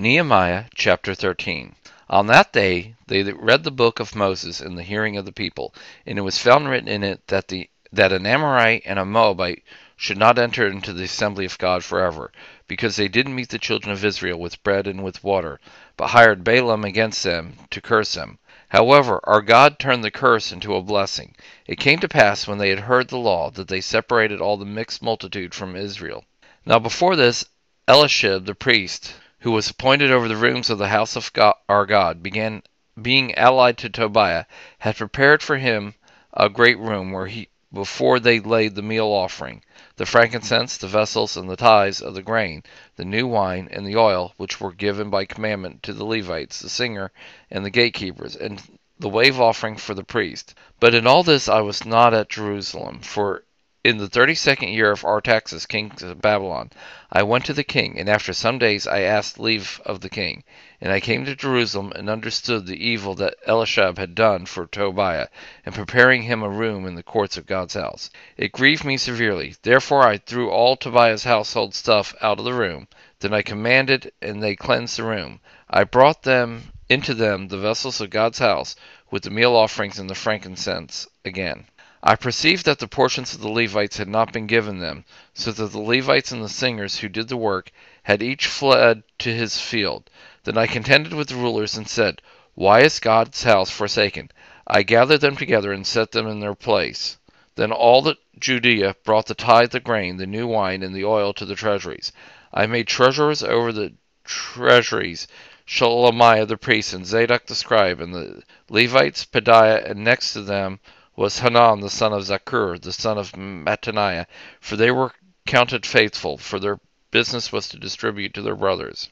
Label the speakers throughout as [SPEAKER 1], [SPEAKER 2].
[SPEAKER 1] Nehemiah chapter 13. On that day they read the book of Moses in the hearing of the people, and it was found written in it that the that an Amorite and a Moabite should not enter into the assembly of God forever, because they didn't meet the children of Israel with bread and with water, but hired Balaam against them to curse them. However, our God turned the curse into a blessing. It came to pass when they had heard the law that they separated all the mixed multitude from Israel. Now before this, Eliashib the priest, who was appointed over the rooms of the house of God, our God, began being allied to Tobiah, had prepared for him a great room where he before they laid the meal offering, the frankincense, the vessels, and the tithes of the grain, the new wine, and the oil, which were given by commandment to the Levites, the singer, and the gatekeepers, and the wave offering for the priest. But in all this I was not at Jerusalem, for in the thirty second year of Artaxerxes, king of Babylon, I went to the king, and after some days I asked leave of the king. And I came to Jerusalem, and understood the evil that Eliashib had done for Tobiah, in preparing him a room in the courts of God's house. It grieved me severely. Therefore I threw all Tobiah's household stuff out of the room. Then I commanded, and they cleansed the room. I brought them into them the vessels of God's house, with the meal offerings and the frankincense again. I perceived that the portions of the Levites had not been given them, so that the Levites and the singers who did the work had each fled to his field. Then I contended with the rulers and said, Why is God's house forsaken? I gathered them together and set them in their place. Then all the Judea brought the tithe, the grain, the new wine, and the oil to the treasuries. I made treasurers over the treasuries Shelemiah the priest, and Zadok the scribe, and the Levites, Pedaiah, and next to them was Hanan the son of Zaccur, the son of Mattaniah, for they were counted faithful, for their business was to distribute to their brothers.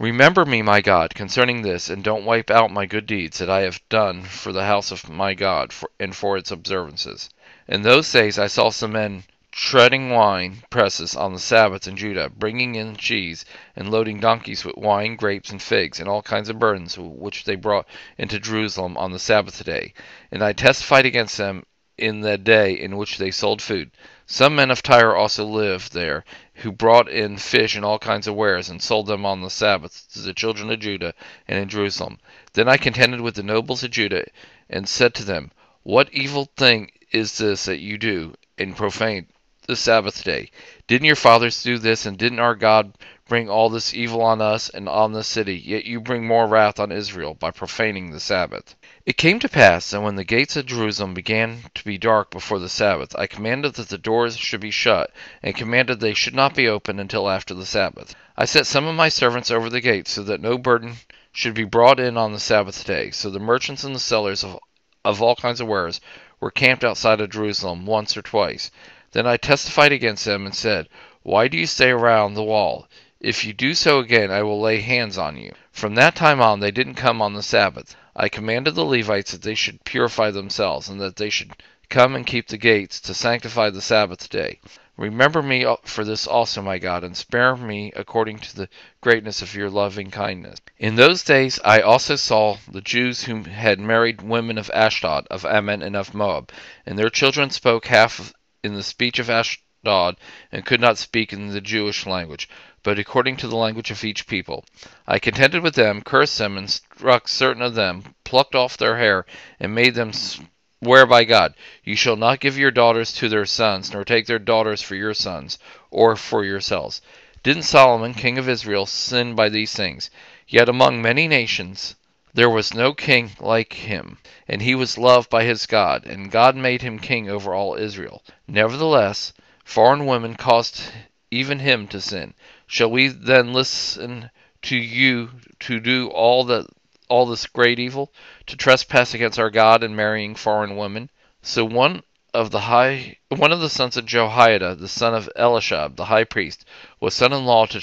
[SPEAKER 1] Remember me, my God, concerning this, and don't wipe out my good deeds that I have done for the house of my God for, and for its observances. In those days I saw some men treading wine presses on the Sabbath in Judah, bringing in cheese, and loading donkeys with wine, grapes, and figs, and all kinds of burdens, which they brought into Jerusalem on the Sabbath day. And I testified against them in the day in which they sold food. Some men of Tyre also lived there, who brought in fish and all kinds of wares, and sold them on the Sabbath to the children of Judah and in Jerusalem. Then I contended with the nobles of Judah, and said to them, What evil thing is this that you do, and profane the Sabbath day? Didn't your fathers do this, and didn't our God bring all this evil on us and on the city? Yet you bring more wrath on Israel by profaning the Sabbath. It came to pass that when the gates of Jerusalem began to be dark before the Sabbath, I commanded that the doors should be shut, and commanded they should not be opened until after the Sabbath. I set some of my servants over the gates, so that no burden should be brought in on the Sabbath day. So the merchants and the sellers of, of all kinds of wares were camped outside of Jerusalem once or twice. Then I testified against them and said, Why do you stay around the wall? If you do so again, I will lay hands on you. From that time on, they didn't come on the Sabbath. I commanded the Levites that they should purify themselves, and that they should come and keep the gates to sanctify the Sabbath day. Remember me for this also, my God, and spare me according to the greatness of your loving kindness. In those days I also saw the Jews who had married women of Ashdod, of Ammon, and of Moab, and their children spoke half in the speech of Ashdod, and could not speak in the Jewish language but according to the language of each people. I contended with them, cursed them, and struck certain of them, plucked off their hair, and made them swear by God, You shall not give your daughters to their sons, nor take their daughters for your sons, or for yourselves. Didn't Solomon, king of Israel, sin by these things? Yet among many nations there was no king like him, and he was loved by his God, and God made him king over all Israel. Nevertheless, foreign women caused even him to sin. Shall we then listen to you to do all that all this great evil, to trespass against our God and marrying foreign women? So one of the high one of the sons of Jehoiada, the son of Eliashib, the high priest, was son-in-law to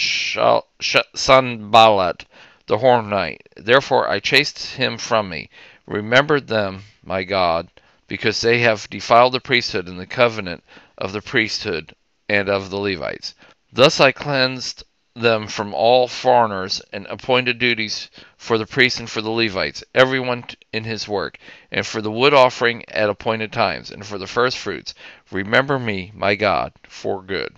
[SPEAKER 1] Sanballat the Horonite. Therefore I chased him from me. Remembered them, my God, because they have defiled the priesthood and the covenant of the priesthood and of the Levites. Thus I cleansed them from all foreigners, and appointed duties for the priests and for the Levites, every one in his work, and for the wood offering at appointed times, and for the first fruits. Remember me, my God, for good.